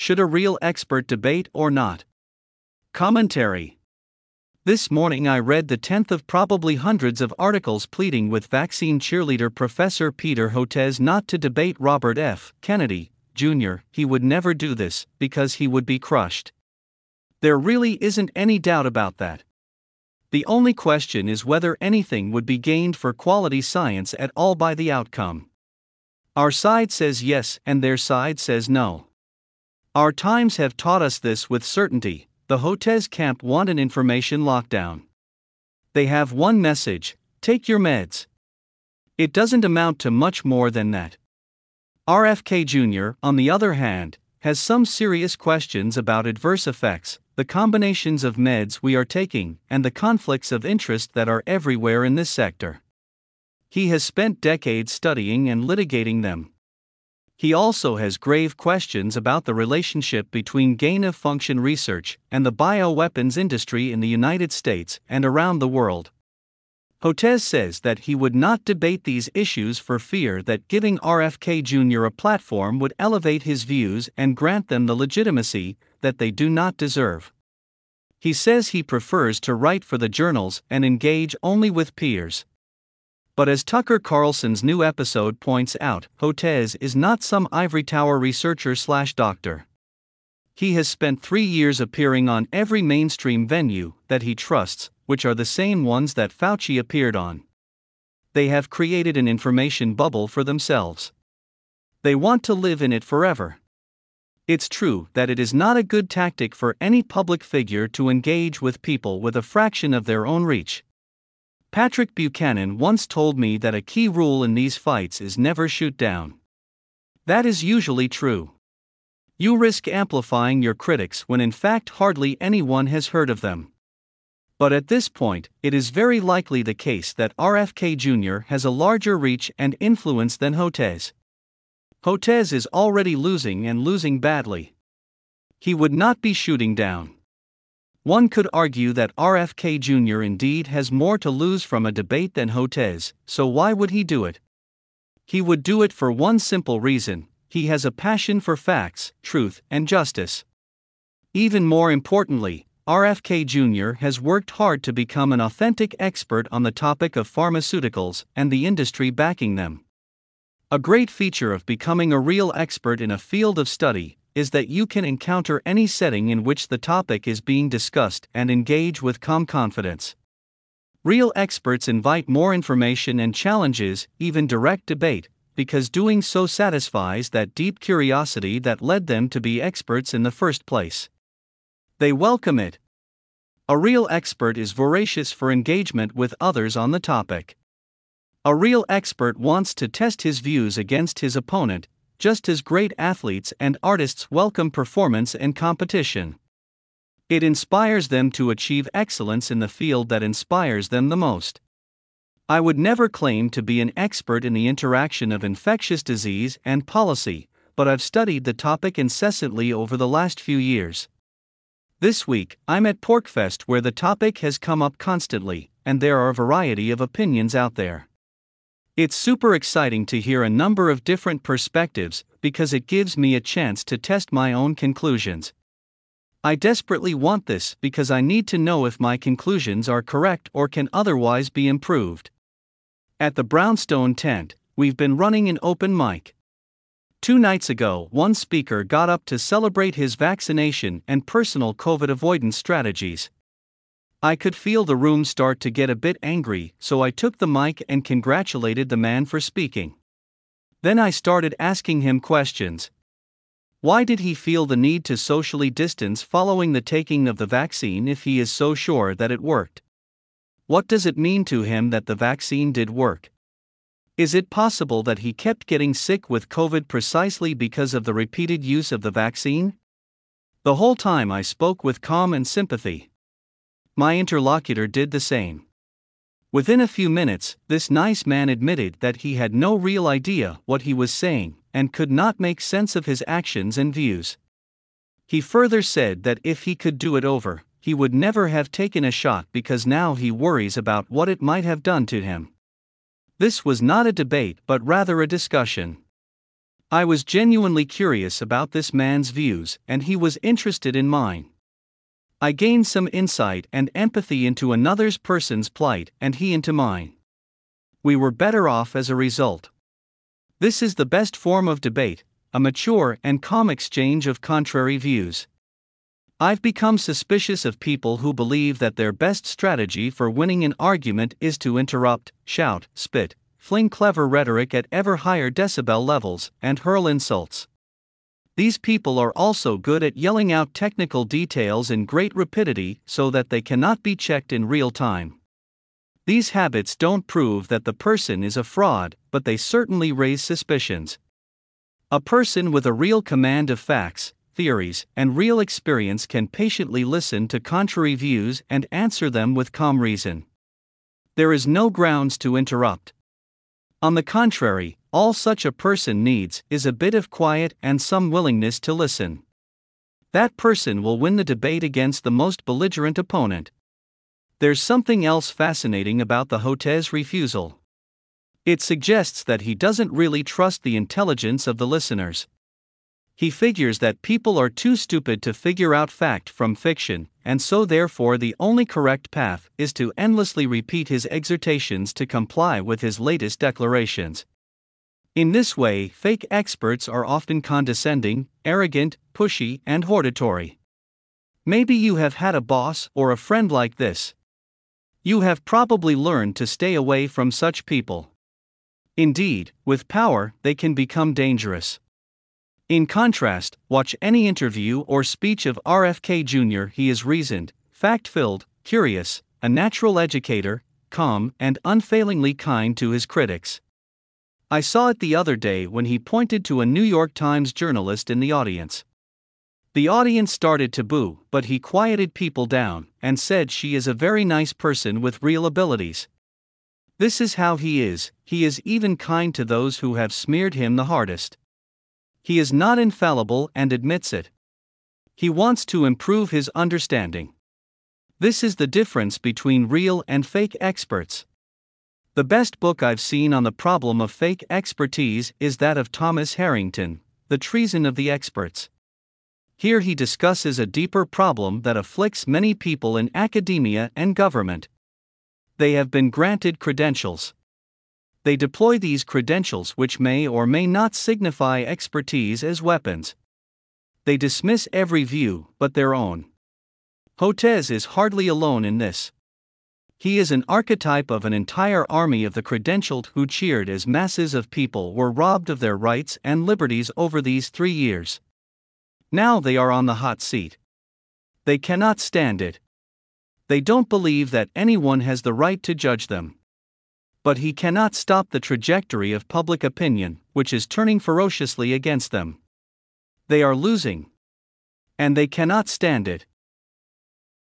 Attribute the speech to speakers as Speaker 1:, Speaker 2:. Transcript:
Speaker 1: Should a real expert debate or not? Commentary This morning I read the 10th of probably hundreds of articles pleading with vaccine cheerleader Professor Peter Hotez not to debate Robert F. Kennedy, Jr., he would never do this, because he would be crushed. There really isn't any doubt about that. The only question is whether anything would be gained for quality science at all by the outcome. Our side says yes, and their side says no. Our times have taught us this with certainty the Hotez camp want an information lockdown. They have one message take your meds. It doesn't amount to much more than that. RFK Jr., on the other hand, has some serious questions about adverse effects, the combinations of meds we are taking, and the conflicts of interest that are everywhere in this sector. He has spent decades studying and litigating them. He also has grave questions about the relationship between gain of function research and the bioweapons industry in the United States and around the world. Hotez says that he would not debate these issues for fear that giving RFK Jr. a platform would elevate his views and grant them the legitimacy that they do not deserve. He says he prefers to write for the journals and engage only with peers. But as Tucker Carlson's new episode points out, Hotez is not some ivory tower researcher slash doctor. He has spent three years appearing on every mainstream venue that he trusts, which are the same ones that Fauci appeared on. They have created an information bubble for themselves. They want to live in it forever. It's true that it is not a good tactic for any public figure to engage with people with a fraction of their own reach. Patrick Buchanan once told me that a key rule in these fights is never shoot down. That is usually true. You risk amplifying your critics when in fact hardly anyone has heard of them. But at this point, it is very likely the case that RFK Jr. has a larger reach and influence than Hotez. Hotez is already losing and losing badly. He would not be shooting down. One could argue that RFK Jr. indeed has more to lose from a debate than Hotez, so why would he do it? He would do it for one simple reason he has a passion for facts, truth, and justice. Even more importantly, RFK Jr. has worked hard to become an authentic expert on the topic of pharmaceuticals and the industry backing them. A great feature of becoming a real expert in a field of study is that you can encounter any setting in which the topic is being discussed and engage with calm confidence. Real experts invite more information and challenges, even direct debate, because doing so satisfies that deep curiosity that led them to be experts in the first place. They welcome it. A real expert is voracious for engagement with others on the topic. A real expert wants to test his views against his opponent, just as great athletes and artists welcome performance and competition. It inspires them to achieve excellence in the field that inspires them the most. I would never claim to be an expert in the interaction of infectious disease and policy, but I've studied the topic incessantly over the last few years. This week, I'm at PorcFest where the topic has come up constantly, and there are a variety of opinions out there. It's super exciting to hear a number of different perspectives because it gives me a chance to test my own conclusions. I desperately want this because I need to know if my conclusions are correct or can otherwise be improved. At the Brownstone tent, we've been running an open mic. Two nights ago, one speaker got up to celebrate his vaccination and personal COVID avoidance strategies. I could feel the room start to get a bit angry, so I took the mic and congratulated the man for speaking. Then I started asking him questions. Why did he feel the need to socially distance following the taking of the vaccine if he is so sure that it worked? What does it mean to him that the vaccine did work? Is it possible that he kept getting sick with COVID precisely because of the repeated use of the vaccine? The whole time I spoke with calm and sympathy. My interlocutor did the same. Within a few minutes, this nice man admitted that he had no real idea what he was saying and could not make sense of his actions and views. He further said that if he could do it over, he would never have taken a shot because now he worries about what it might have done to him. This was not a debate but rather a discussion. I was genuinely curious about this man's views, and he was interested in mine. I gained some insight and empathy into another's person's plight, and he into mine. We were better off as a result. This is the best form of debate, a mature and calm exchange of contrary views. I've become suspicious of people who believe that their best strategy for winning an argument is to interrupt, shout, spit, fling clever rhetoric at ever higher decibel levels, and hurl insults. These people are also good at yelling out technical details in great rapidity so that they cannot be checked in real time. These habits don't prove that the person is a fraud, but they certainly raise suspicions. A person with a real command of facts, theories, and real experience can patiently listen to contrary views and answer them with calm reason. There is no grounds to interrupt. On the contrary, all such a person needs is a bit of quiet and some willingness to listen. That person will win the debate against the most belligerent opponent. There's something else fascinating about the Hotez refusal. It suggests that he doesn't really trust the intelligence of the listeners. He figures that people are too stupid to figure out fact from fiction, and so therefore the only correct path is to endlessly repeat his exhortations to comply with his latest declarations. In this way, fake experts are often condescending, arrogant, pushy, and hortatory. Maybe you have had a boss or a friend like this. You have probably learned to stay away from such people. Indeed, with power, they can become dangerous. In contrast, watch any interview or speech of RFK Jr. He is reasoned, fact filled, curious, a natural educator, calm, and unfailingly kind to his critics. I saw it the other day when he pointed to a New York Times journalist in the audience. The audience started to boo, but he quieted people down and said she is a very nice person with real abilities. This is how he is, he is even kind to those who have smeared him the hardest. He is not infallible and admits it. He wants to improve his understanding. This is the difference between real and fake experts. The best book I've seen on the problem of fake expertise is that of Thomas Harrington, The Treason of the Experts. Here he discusses a deeper problem that afflicts many people in academia and government they have been granted credentials. They deploy these credentials, which may or may not signify expertise, as weapons. They dismiss every view but their own. Hotez is hardly alone in this. He is an archetype of an entire army of the credentialed who cheered as masses of people were robbed of their rights and liberties over these three years. Now they are on the hot seat. They cannot stand it they don't believe that anyone has the right to judge them. But he cannot stop the trajectory of public opinion, which is turning ferociously against them. They are losing. And they cannot stand it.